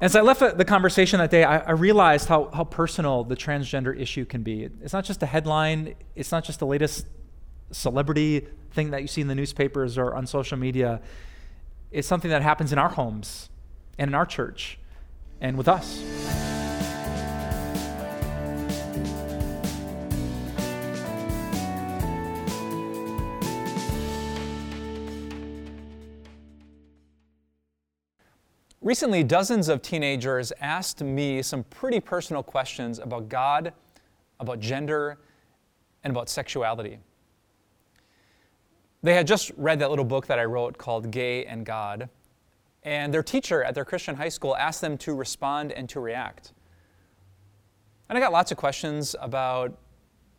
As I left the conversation that day, I, I, realized how, how personal the transgender issue can be. It's not just a headline, it's not just the latest celebrity thing that you see in the newspapers or on social media. It's something that happens in our homes and in our church and with us. Recently, dozens of teenagers asked me some pretty personal questions about God, about gender, and about sexuality. They had just read that little book that I wrote called Gay and God, and their teacher at their Christian high school asked them to respond and to react. And I got lots of questions about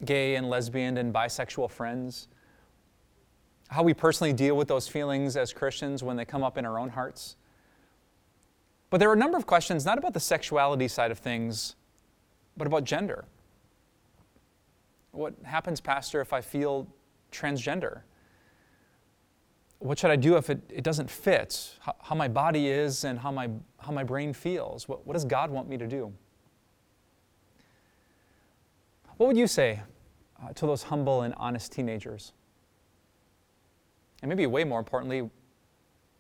gay and lesbian and bisexual friends, how we personally deal with those feelings as Christians when they come up in our own hearts but there are a number of questions, not about the sexuality side of things, but about gender. What happens, Pastor, if I feel transgender? What should I do if it, it doesn't fit how, how my body is and how my, how my brain feels? What, what does God want me to do? What would you say uh, to those humble and honest teenagers? And maybe way more importantly,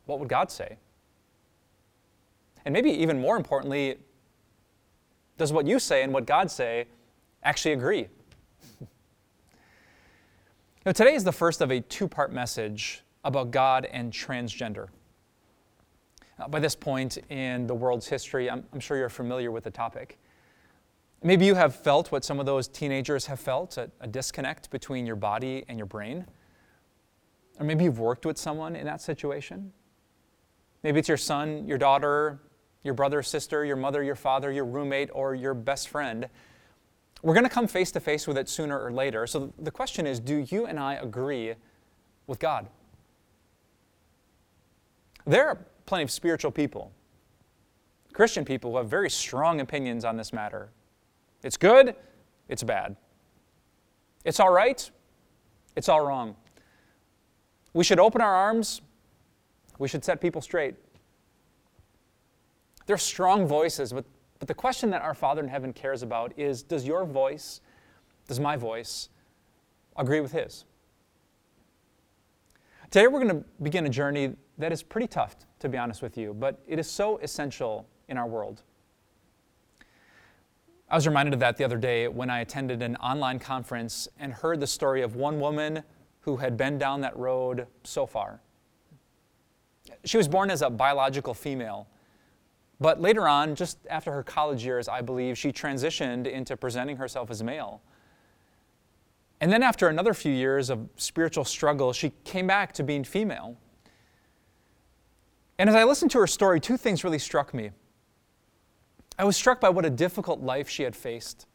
what would God say? And maybe even more importantly, does what you say and what God say actually agree? now, today is the first of a two part message about God and transgender. Uh, by this point in the world's history, I'm, I'm, sure you're familiar with the topic. Maybe you have felt what some of those teenagers have felt a, a disconnect between your body and your brain. Or maybe you've worked with someone in that situation. Maybe it's your son, your daughter, your brother, sister, your mother, your father, your roommate, or your best friend. We're going to come face to face with it sooner or later. So the question is do you and I agree with God? There are plenty of spiritual people, Christian people, who have very strong opinions on this matter. It's good, it's bad. It's all right, it's all wrong. We should open our arms, we should set people straight. They're strong voices, but, but the question that our Father in heaven cares about is does your voice, does my voice, agree with His? Today we're going to begin a journey that is pretty tough, to be honest with you, but it is so essential in our world. I was reminded of that the other day when I attended an online conference and heard the story of one woman who had been down that road so far. She was born as a biological female but later on, just after her college years, I believe, she transitioned into presenting herself as male. And then after another few years of spiritual struggle, she came back to being female. And as I listened to her story, two things really struck me. I was struck by what a difficult life she had faced.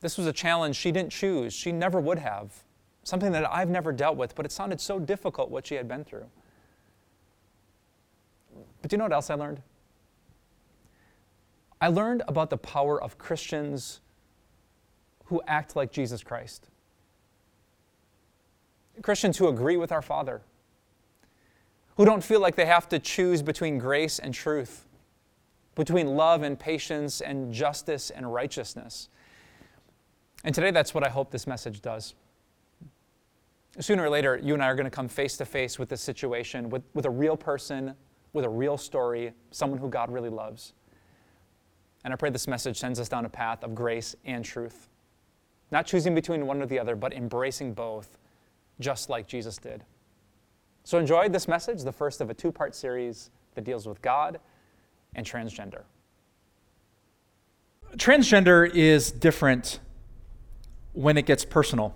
This was a challenge she didn't choose, she never would have. Something that I've never dealt with, but it sounded so difficult what she had been through. But do you know what else I learned? I learned about the power of Christians who act like Jesus Christ. Christians who agree with our Father, who don't feel like they have to choose between grace and truth, between love and patience and justice and righteousness. And today, that's what I hope this message does. Sooner or later, you and I are going to come face to face with this situation, with, with a real person, with a real story, someone who God really loves. And I pray this message sends us down a path of grace and truth. Not choosing between one or the other, but embracing both, just like Jesus did. So enjoy this message, the first of a two part series that deals with God and transgender. Transgender is different when it gets personal.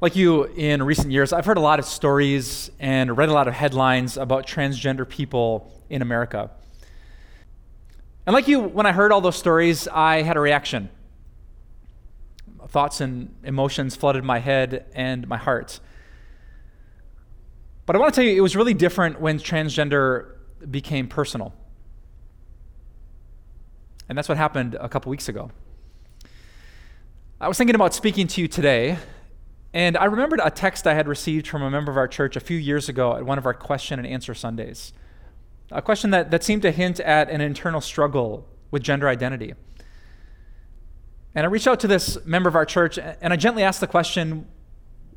Like you, in recent years, I've heard a lot of stories and read a lot of headlines about transgender people in America. And like you, when I heard all those stories, I had a reaction. Thoughts and emotions flooded my head and my heart. But I want to tell you, it was really different when transgender became personal. And that's what happened a couple weeks ago. I was thinking about speaking to you today, and I remembered a text I had received from a member of our church a few years ago at one of our question and answer Sundays. A question that, that seemed to hint at an internal struggle with gender identity. And I reached out to this member of our church and I gently asked the question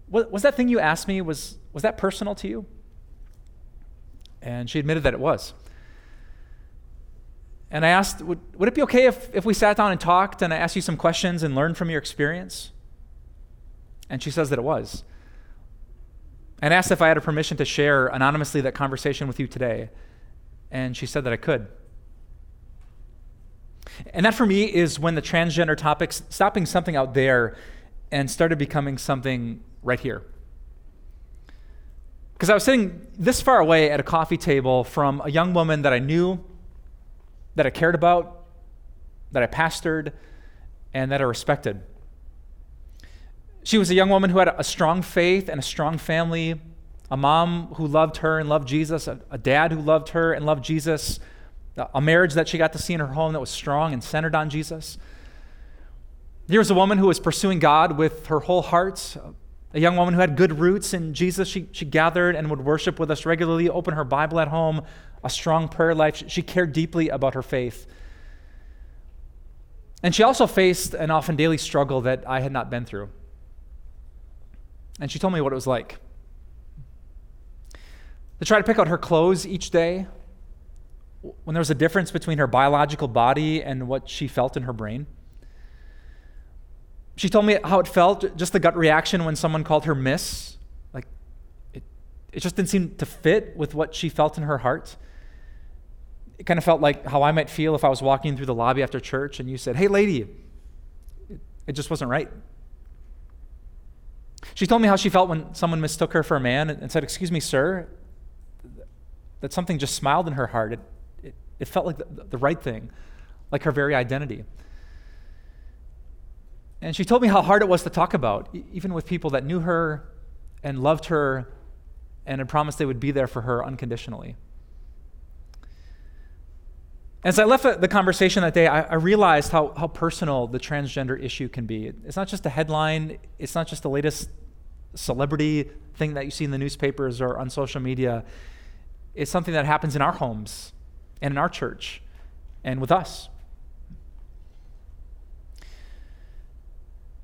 Was that thing you asked me, was, was that personal to you? And she admitted that it was. And I asked, would, would it be okay if, if we sat down and talked and I asked you some questions and learned from your experience? And she says that it was. And asked if I had a permission to share anonymously that conversation with you today. And she said that I could. And that for me is when the transgender topic stopped being something out there and started becoming something right here. Because I was sitting this far away at a coffee table from a young woman that I knew that I cared about, that I pastored, and that I respected. She was a young woman who had a strong faith and a strong family, a mom who loved her and loved Jesus, a, a dad who loved her and loved Jesus, a marriage that she got to see in her home that was strong and centered on Jesus. Here was a woman who was pursuing God with her whole heart, a young woman who had good roots in Jesus. She, she gathered and would worship with us regularly, open her Bible at home, a strong prayer life. She cared deeply about her faith. And she also faced an often daily struggle that I had not been through. And she told me what it was like to try to pick out her clothes each day when there was a difference between her biological body and what she felt in her brain. She told me how it felt, just the gut reaction when someone called her Miss. Like, it, it just didn't seem to fit with what she felt in her heart it kind of felt like how I might feel if I was walking through the lobby after church and you said, Hey, lady, it, it just wasn't right. She told me how she felt when someone mistook her for a man and said, Excuse me, sir, that something just smiled in her heart. It, it, it felt like the, the right thing, like her very identity. And she told me how hard it was to talk about, even with people that knew her and loved her and had promised they would be there for her unconditionally. As I left the conversation that day, I, I, realized how, how personal the transgender issue can be. It's not just a headline, it's not just the latest celebrity thing that you see in the newspapers or on social media. It's something that happens in our homes and in our church and with us.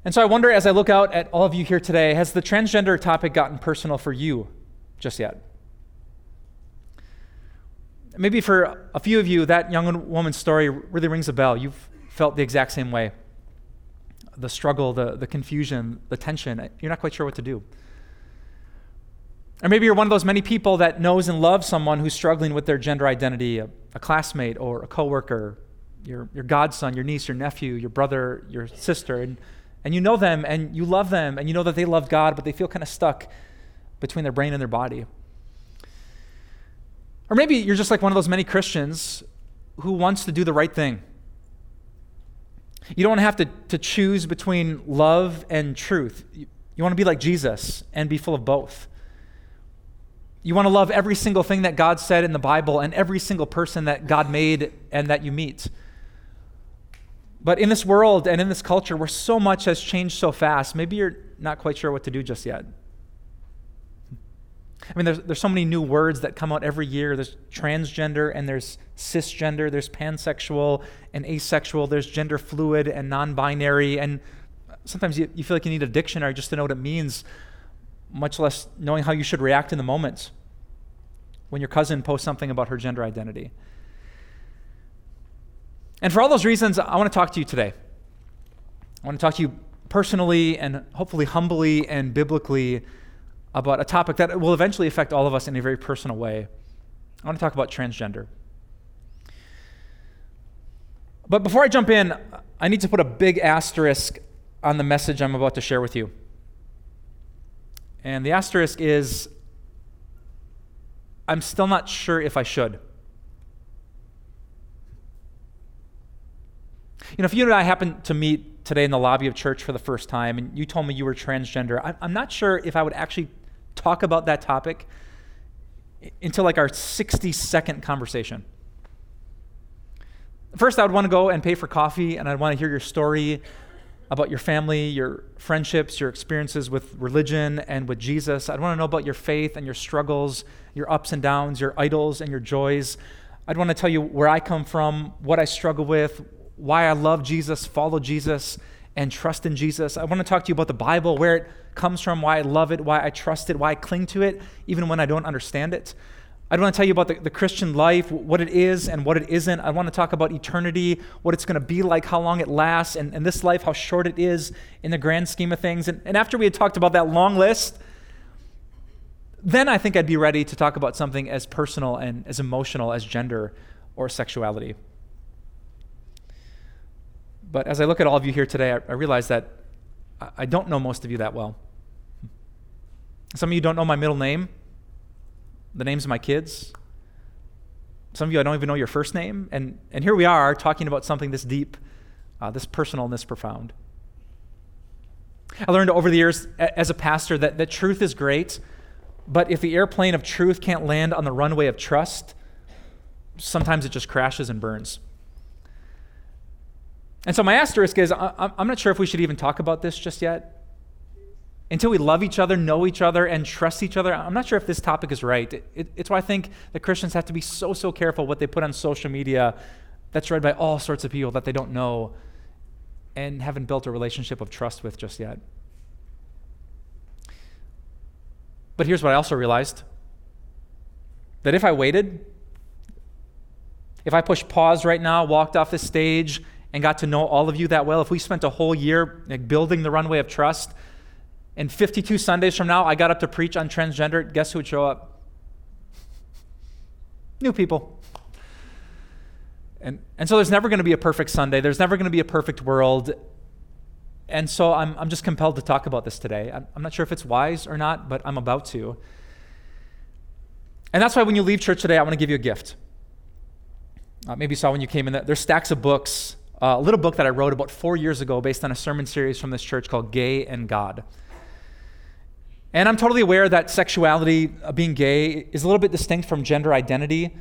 And so I wonder as I look out at all of you here today, has the transgender topic gotten personal for you just yet? maybe for a few of you, that young woman's story really rings a bell. You've felt the exact same way the struggle, the, the confusion, the tension. You're not quite sure what to do. Or maybe you're one of those many people that knows and loves someone who's struggling with their gender identity, a, a classmate or a coworker, your, your godson, your niece, your nephew, your brother, your sister, and, and you know them and you love them and you know that they love God, but they feel kind of stuck between their brain and their body. Or maybe you're just like one of those many Christians who wants to do the right thing. You don't want to have to, to choose between love and truth. You, you want to be like Jesus and be full of both. You want to love every single thing that God said in the Bible and every single person that God made and that you meet. But in this world and in this culture where so much has changed so fast, maybe you're not quite sure what to do just yet. I mean, there's, there's so many new words that come out every year. There's transgender and there's cisgender, there's pansexual and asexual, there's gender fluid and non binary. And sometimes you, you feel like you need a dictionary just to know what it means, much less knowing how you should react in the moment when your cousin posts something about her gender identity. And for all those reasons, I want to talk to you today. I want to talk to you personally and hopefully humbly and biblically about a topic that will eventually affect all of us in a very personal way. I want to talk about transgender. But before I jump in, I need to put a big asterisk on the message I'm about to share with you. And the asterisk is I'm still not sure if I should. You know, if you and I happen to meet today in the lobby of church for the first time and you told me you were transgender, I'm not sure if I would actually talk about that topic until like our 60 second conversation. First, I would want to go and pay for coffee and I'd want to hear your story. About your family, your friendships, your experiences with religion and with Jesus. I'd want to know about your faith and your struggles, your ups and downs, your idols and your joys. I'd want to tell you where I come from, what I struggle with, why I love Jesus, follow Jesus, and trust in Jesus. I want to talk to you about the Bible, where it comes from, why I love it, why I trust it, why I cling to it, even when I don't understand it. I want to tell you about the, the, Christian life, what it is and what it isn't. I want to talk about eternity, what it's going to be like, how long it lasts, and, and this life, how short it is in the grand scheme of things. And, and after we had talked about that long list, then I think I'd be ready to talk about something as personal and as emotional as gender or sexuality. But as I look at all of you here today, I, I realize that I, I don't know most of you that well. Some of you don't know my middle name the names of my kids. Some of you, I don't even know your first name. And, and here we are talking about something this deep, uh, this personal, and this profound. I learned over the years as a pastor that, that truth is great, but if the airplane of truth can't land on the runway of trust, sometimes it just crashes and burns. And so my asterisk is I, I'm not sure if we should even talk about this just yet until we love each other, know each other, and trust each other, I'm not sure if this topic is right. It, it, it's why I think that Christians have to be so, so careful what they put on social media that's read by all sorts of people that they don't know and haven't built a relationship of trust with just yet. But here's what I also realized that if I waited, if I pushed pause right now, walked off the stage, and got to know all of you that well, if we spent a whole year like, building the runway of trust, and 52 Sundays from now, I got up to preach on transgender. Guess who would show up? New people. And, and so there's never going to be a perfect Sunday. There's never going to be a perfect world. And so I'm, I'm just compelled to talk about this today. I'm, I'm not sure if it's wise or not, but I'm about to. And that's why when you leave church today, I want to give you a gift. Uh, maybe you saw when you came in that there's stacks of books. Uh, a little book that I wrote about four years ago based on a sermon series from this church called Gay and God. And I'm totally aware that sexuality, uh, being gay, is a little bit distinct from gender identity.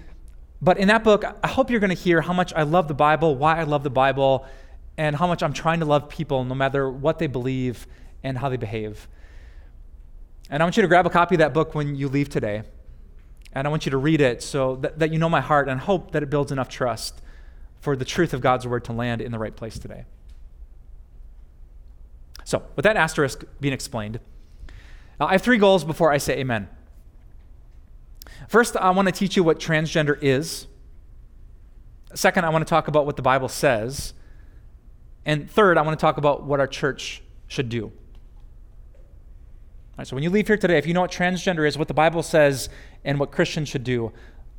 But in that book, I hope you're going to hear how much I love the Bible, why I love the Bible, and how much I'm trying to love people no matter what they believe and how they behave. And I want you to grab a copy of that book when you leave today. And I want you to read it so that, that you know my heart and hope that it builds enough trust for the truth of God's word to land in the right place today. So, with that asterisk being explained, I have three goals before I say amen. First, I want to teach you what transgender is. Second, I want to talk about what the Bible says. And third, I want to talk about what our church should do. All right, so when you leave here today, if you know what transgender is, what the Bible says, and what Christians should do,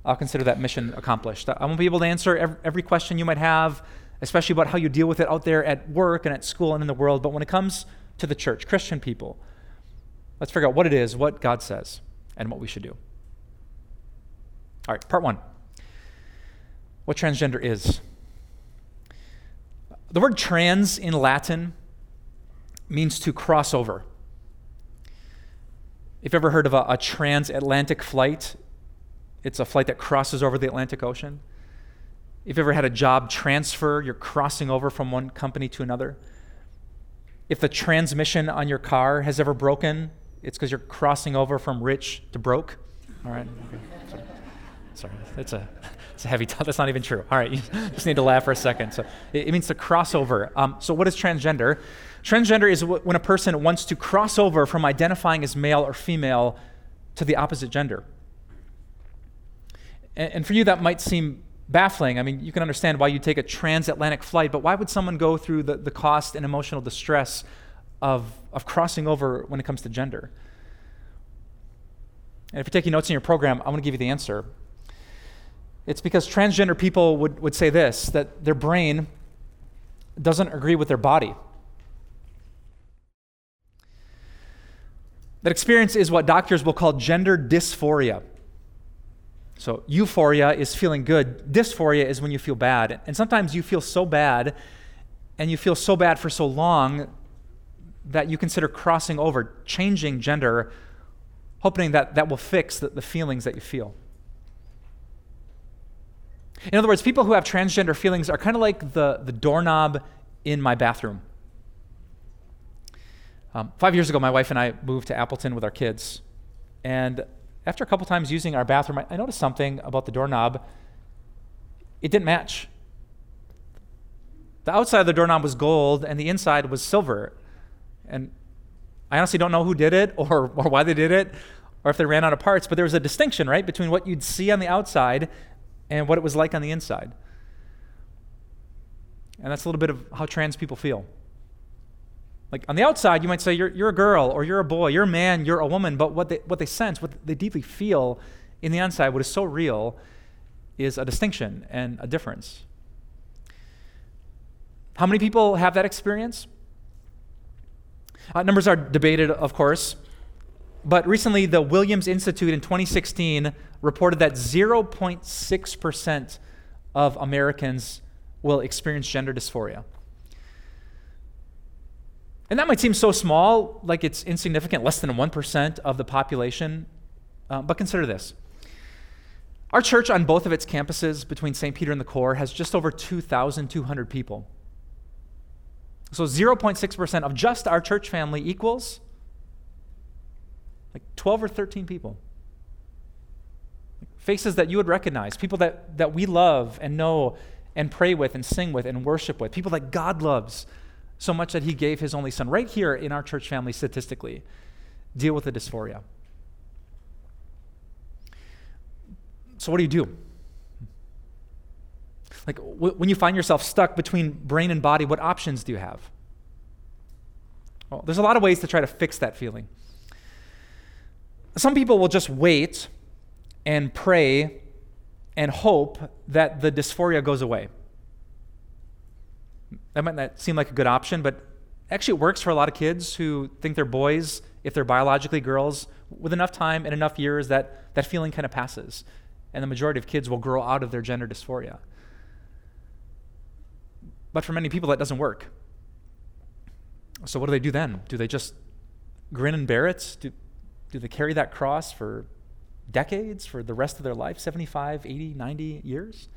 I'll consider that mission accomplished. I won't be able to answer every question you might have, especially about how you deal with it out there at work and at school and in the world. But when it comes to the church, Christian people, Let's figure out what it is, what God says, and what we should do. All right, part one what transgender is. The word trans in Latin means to cross over. If you've ever heard of a, a, transatlantic flight, it's a flight that crosses over the Atlantic Ocean. If you've ever had a job transfer, you're crossing over from one company to another. If the transmission on your car has ever broken, it's because you're crossing over from rich to broke. All right? Okay. Sorry. It's a, it's a heavy thought. That's not even true. All right. You just need to laugh for a second. So it, it means to cross over. Um, so what is transgender? Transgender is when a person wants to cross over from identifying as male or female to the opposite gender. And, and for you, that might seem baffling. I mean, you can understand why you take a transatlantic flight, but why would someone go through the, the cost and emotional distress of, of crossing over when it comes to gender. And if you're taking notes in your program, I want to give you the answer. It's because transgender people would, would say this that their brain doesn't agree with their body. That experience is what doctors will call gender dysphoria. So, euphoria is feeling good, dysphoria is when you feel bad. And sometimes you feel so bad and you feel so bad for so long that you consider crossing over, changing gender, hoping that that will fix the, the feelings that you feel. In other words, people who have transgender feelings are kind of like the, the doorknob in my bathroom. Um, five years ago, my wife and I moved to Appleton with our kids. And after a couple times using our bathroom, I, I noticed something about the doorknob. It didn't match. The outside of the doorknob was gold, and the inside was silver. And I honestly don't know who did it or, or why they did it or if they ran out of parts, but there was a distinction, right, between what you'd see on the outside and what it was like on the inside. And that's a little bit of how trans people feel. Like on the outside, you might say you're, you're a girl or you're a boy, you're a man, you're a woman, but what they, what they sense, what they deeply feel in the inside, what is so real, is a distinction and a difference. How many people have that experience? Uh, numbers are debated, of course, but recently the Williams Institute in 2016 reported that 0.6% of Americans will experience gender dysphoria. And that might seem so small, like it's insignificant, less than 1% of the population. Uh, but consider this. Our church on both of its campuses between St. Peter and the Core has just over 2,200 people. So 0.6% of just our church family equals like 12 or 13 people. Faces that you would recognize, people that, that we love and know and pray with and sing with and worship with, people that God loves so much that he gave his only son. Right here in our church family, statistically, deal with the dysphoria. So, what do you do? Like, w- when you find yourself stuck between brain and body, what options do you have? Well, there's a lot of ways to try to fix that feeling. Some people will just wait and pray and hope that the dysphoria goes away. That might not seem like a good option, but actually it works for a lot of kids who think they're boys if they're biologically girls. With enough time and enough years, that, that feeling kind of passes. And the majority of kids will grow out of their gender dysphoria. But for many people, that doesn't work. So, what do they do then? Do they just grin and bear it? Do, do they carry that cross for decades, for the rest of their life 75, 80, 90 years?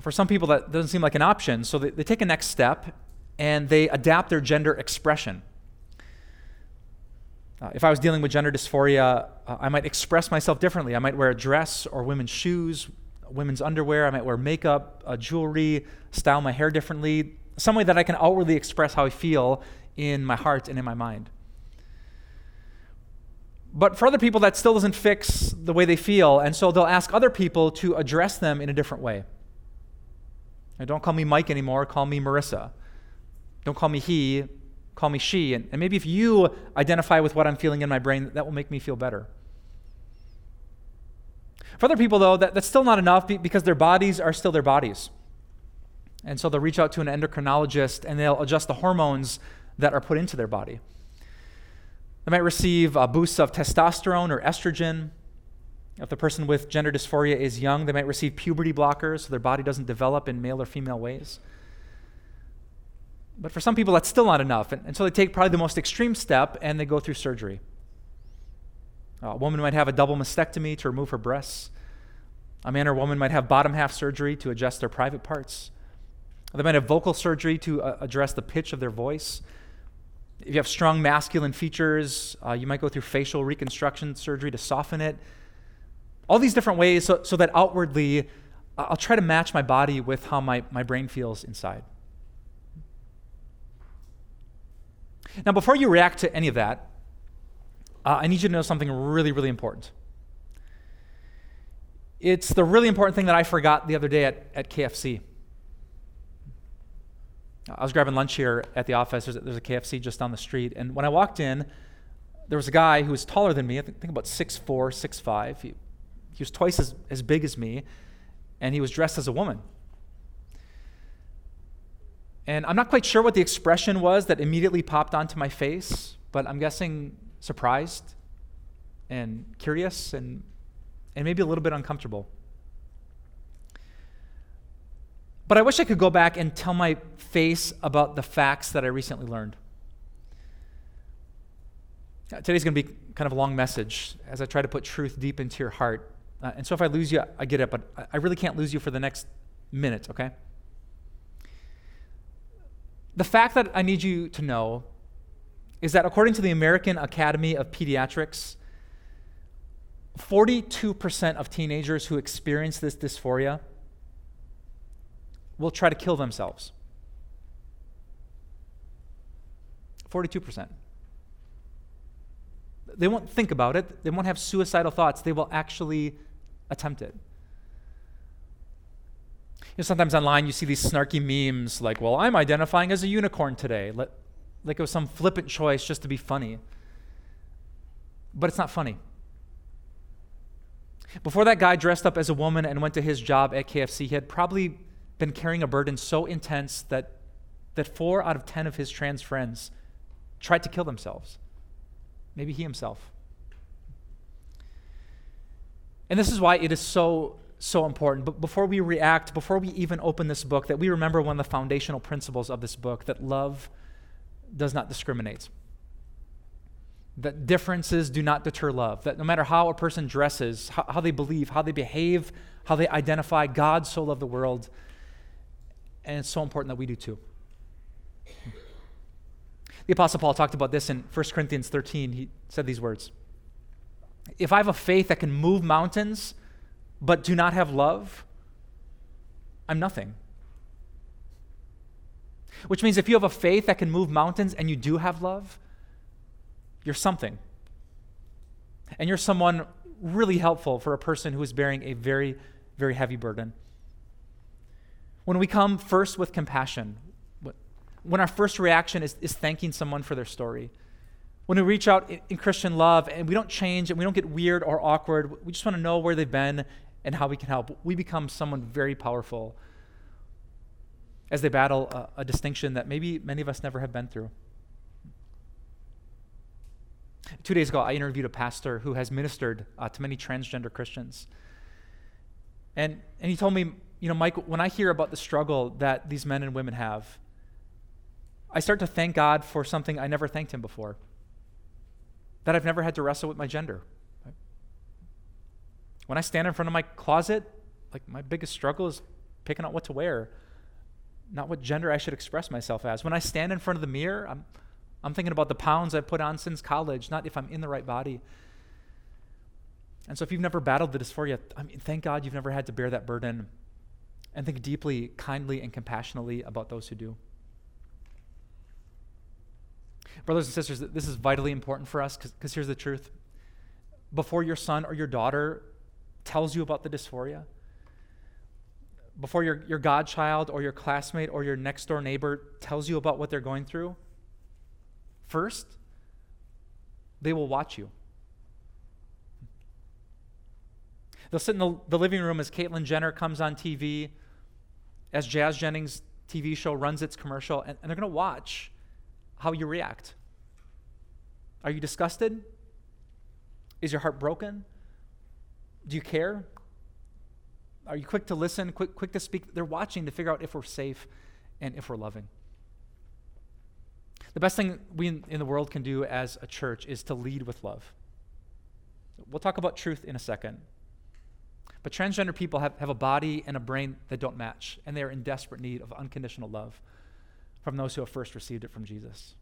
For some people, that doesn't seem like an option, so they, they take a next step and they adapt their gender expression. Uh, if I was dealing with gender dysphoria, uh, I might express myself differently. I might wear a dress or women's shoes, women's underwear. I might wear makeup, uh, jewelry, style my hair differently, some way that I can outwardly express how I feel in my heart and in my mind. But for other people, that still doesn't fix the way they feel, and so they'll ask other people to address them in a different way. And don't call me Mike anymore, call me Marissa. Don't call me he, call me she. And, and maybe if you identify with what I'm feeling in my brain, that will make me feel better. For other people, though, that, that's still not enough because their bodies are still their bodies. And so they'll reach out to an endocrinologist and they'll adjust the hormones that are put into their body. They might receive a boost of testosterone or estrogen. If the person with gender dysphoria is young, they might receive puberty blockers so their body doesn't develop in male or female ways. But for some people, that's still not enough. And, and so they take probably the most extreme step and they go through surgery. A woman might have a double mastectomy to remove her breasts. A man or woman might have bottom half surgery to adjust their private parts. They might have vocal surgery to uh, address the pitch of their voice. If you have strong masculine features, uh, you might go through facial reconstruction surgery to soften it. All these different ways so, so that outwardly I'll try to match my body with how my, my brain feels inside. Now, before you react to any of that, uh, I need you to know something really, really important. It's the really important thing that I forgot the other day at, at KFC. I was grabbing lunch here at the office. There's a, there's a, KFC just down the street. And when I walked in, there was a guy who was taller than me, I think, think about 6'4, 6'5. He, he was twice as, as big as me, and he was dressed as a woman. And I'm not quite sure what the expression was that immediately popped onto my face, but I'm guessing surprised and curious and, and maybe a little bit uncomfortable. But I wish I could go back and tell my face about the facts that I recently learned. Uh, today's going to be kind of a long message as I try to put truth deep into your heart. Uh, and so if I lose you, I get it, but I really can't lose you for the next minute, okay? The fact that I need you to know is that according to the American Academy of Pediatrics, 42% of teenagers who experience this dysphoria will try to kill themselves. 42%. They won't think about it, they won't have suicidal thoughts, they will actually attempt it. You know, sometimes online you see these snarky memes like, well, I'm identifying as a unicorn today. Let, like it was some flippant choice just to be funny. But it's not funny. Before that guy dressed up as a woman and went to his job at KFC, he had probably been carrying a burden so intense that, that four out of ten of his trans friends tried to kill themselves. Maybe he himself. And this is why it is so, so important. But before we react, before we even open this book, that we remember one of the foundational principles of this book that love does not discriminate. That differences do not deter love. That no matter how a person dresses, how, how, they believe, how they behave, how they identify, God so loved the world. And it's so important that we do too. The Apostle Paul talked about this in 1 Corinthians 13. He said these words If I have a faith that can move mountains, but do not have love, I'm nothing. Which means if you have a faith that can move mountains and you do have love, you're something. And you're someone really helpful for a person who is bearing a very, very heavy burden. When we come first with compassion, when our first reaction is, is thanking someone for their story, when we reach out in, in Christian love and we don't change and we don't get weird or awkward, we just want to know where they've been and how we can help, we become someone very powerful as they battle a, a distinction that maybe many of us never have been through. Two days ago, I interviewed a pastor who has ministered uh, to many transgender Christians. And, and he told me, you know, Mike, when I hear about the struggle that these men and women have, I start to thank God for something I never thanked Him before. That I've never had to wrestle with my gender. When I stand in front of my closet, like my biggest struggle is picking out what to wear, not what gender I should express myself as. When I stand in front of the mirror, I'm, I'm thinking about the pounds I've put on since college, not if I'm in the right body. And so if you've never battled the dysphoria, I mean, thank God you've never had to bear that burden. And think deeply, kindly, and compassionately about those who do. Brothers and sisters, this is vitally important for us because here's the truth. Before your son or your daughter tells you about the dysphoria, before your, your godchild or your classmate or your next door neighbor tells you about what they're going through, first, they will watch you. They'll sit in the, the living room as Caitlyn Jenner comes on TV, as Jazz Jennings' TV show runs its commercial, and, and they're going to watch how you react. Are you disgusted? Is your heart broken? Do you care? Are you quick to listen, quick, quick to speak? They're watching to figure out if we're safe and if we're loving. The best thing we in, in the world can do as a church is to lead with love. We'll talk about truth in a second. But transgender people have, have a body and a brain that don't match, and they are in desperate need of unconditional love from those who have first received it from Jesus.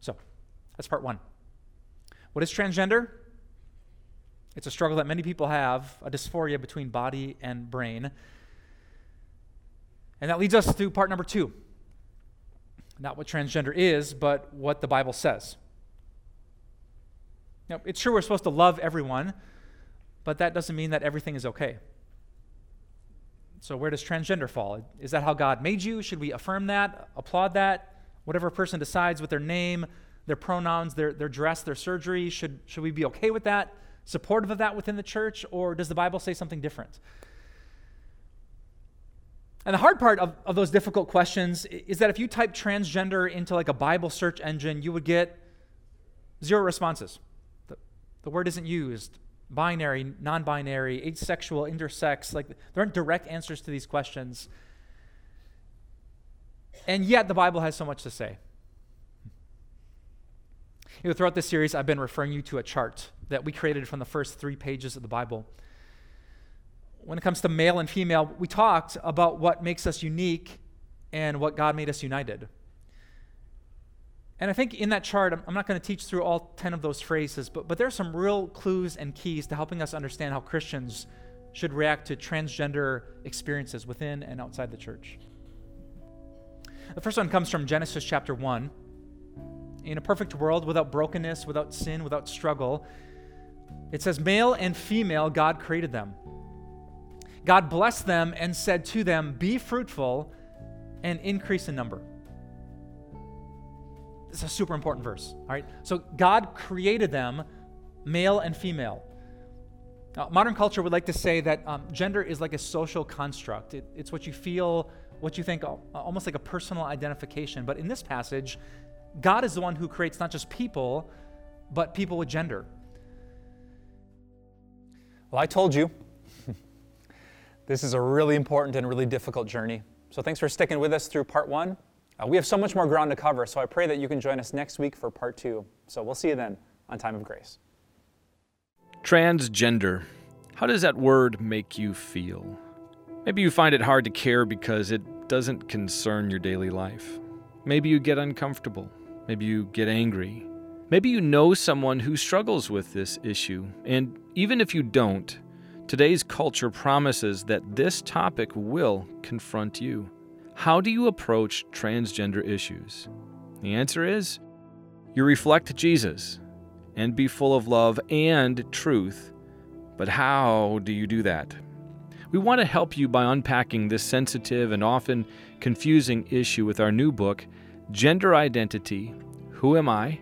So, that's part one. What is transgender? It's a struggle that many people have, a dysphoria between body and brain. And that leads us to part number two. Not what transgender is, but what the Bible says. Now, it's true we're supposed to love everyone, but that doesn't mean that everything is okay. So, where does transgender fall? Is that how God made you? Should we affirm that, applaud that? Whatever a person decides with their name, their pronouns, their, their dress, their surgery, should, should we be okay with that? Supportive of that within the church? Or does the Bible say something different? And the hard part of, of those difficult questions is that if you type transgender into like a Bible search engine, you would get zero responses. The, the word isn't used binary, non binary, asexual, intersex. Like, there aren't direct answers to these questions. And yet, the Bible has so much to say. You know, throughout this series, I've been referring you to a chart that we created from the first three pages of the Bible. When it comes to male and female, we talked about what makes us unique and what God made us united. And I think in that chart, I'm not going to teach through all 10 of those phrases, but, but there are some real clues and keys to helping us understand how Christians should react to transgender experiences within and outside the church. The first one comes from Genesis chapter 1. In a perfect world, without brokenness, without sin, without struggle, it says, Male and female, God created them. God blessed them and said to them, Be fruitful and increase in number. It's a super important verse, all right? So God created them, male and female. Now, modern culture would like to say that um, gender is like a social construct. It, it's what you feel, what you think, almost like a personal identification. But in this passage, God is the one who creates not just people, but people with gender. Well, I told you. this is a really important and really difficult journey. So thanks for sticking with us through part one. Uh, we have so much more ground to cover, so I pray that you can join us next week for part two. So we'll see you then on Time of Grace. Transgender. How does that word make you feel? Maybe you find it hard to care because it doesn't concern your daily life. Maybe you get uncomfortable. Maybe you get angry. Maybe you know someone who struggles with this issue. And even if you don't, today's culture promises that this topic will confront you. How do you approach transgender issues? The answer is you reflect Jesus and be full of love and truth. But how do you do that? We want to help you by unpacking this sensitive and often confusing issue with our new book, Gender Identity Who Am I?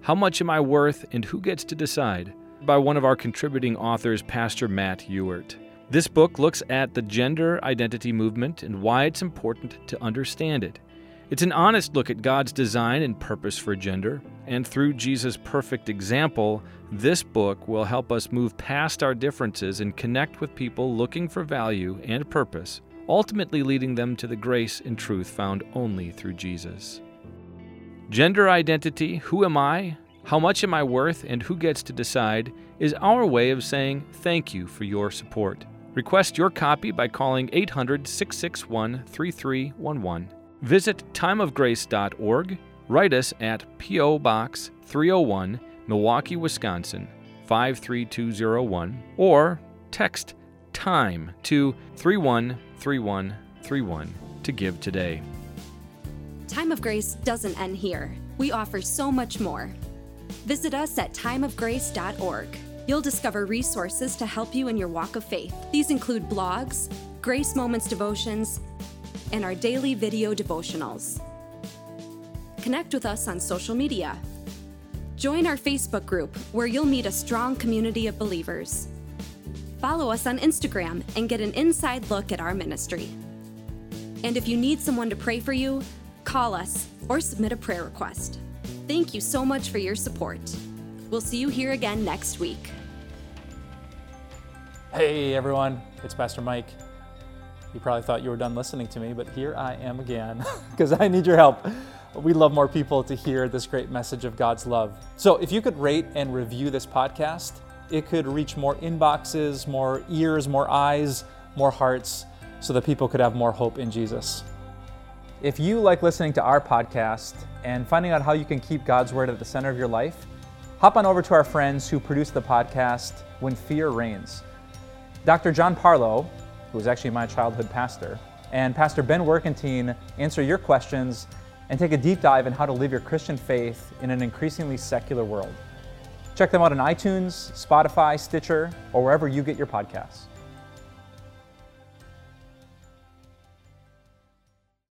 How Much Am I Worth? and Who Gets to Decide? by one of our contributing authors, Pastor Matt Ewart. This book looks at the gender identity movement and why it's important to understand it. It's an honest look at God's design and purpose for gender, and through Jesus' perfect example, this book will help us move past our differences and connect with people looking for value and purpose, ultimately leading them to the grace and truth found only through Jesus. Gender identity, who am I, how much am I worth, and who gets to decide, is our way of saying thank you for your support. Request your copy by calling 800 661 3311. Visit timeofgrace.org. Write us at P.O. Box 301, Milwaukee, Wisconsin 53201, or text TIME to 313131 to give today. Time of Grace doesn't end here. We offer so much more. Visit us at timeofgrace.org. You'll discover resources to help you in your walk of faith. These include blogs, Grace Moments devotions, and our daily video devotionals. Connect with us on social media. Join our Facebook group where you'll meet a strong community of believers. Follow us on Instagram and get an inside look at our ministry. And if you need someone to pray for you, call us or submit a prayer request. Thank you so much for your support. We'll see you here again next week. Hey everyone, it's Pastor Mike. You probably thought you were done listening to me, but here I am again because I need your help. We love more people to hear this great message of God's love. So if you could rate and review this podcast, it could reach more inboxes, more ears, more eyes, more hearts, so that people could have more hope in Jesus. If you like listening to our podcast and finding out how you can keep God's Word at the center of your life, hop on over to our friends who produce the podcast When Fear Reigns. Dr. John Parlow, who was actually my childhood pastor, and Pastor Ben Workentine answer your questions and take a deep dive in how to live your Christian faith in an increasingly secular world. Check them out on iTunes, Spotify, Stitcher, or wherever you get your podcasts.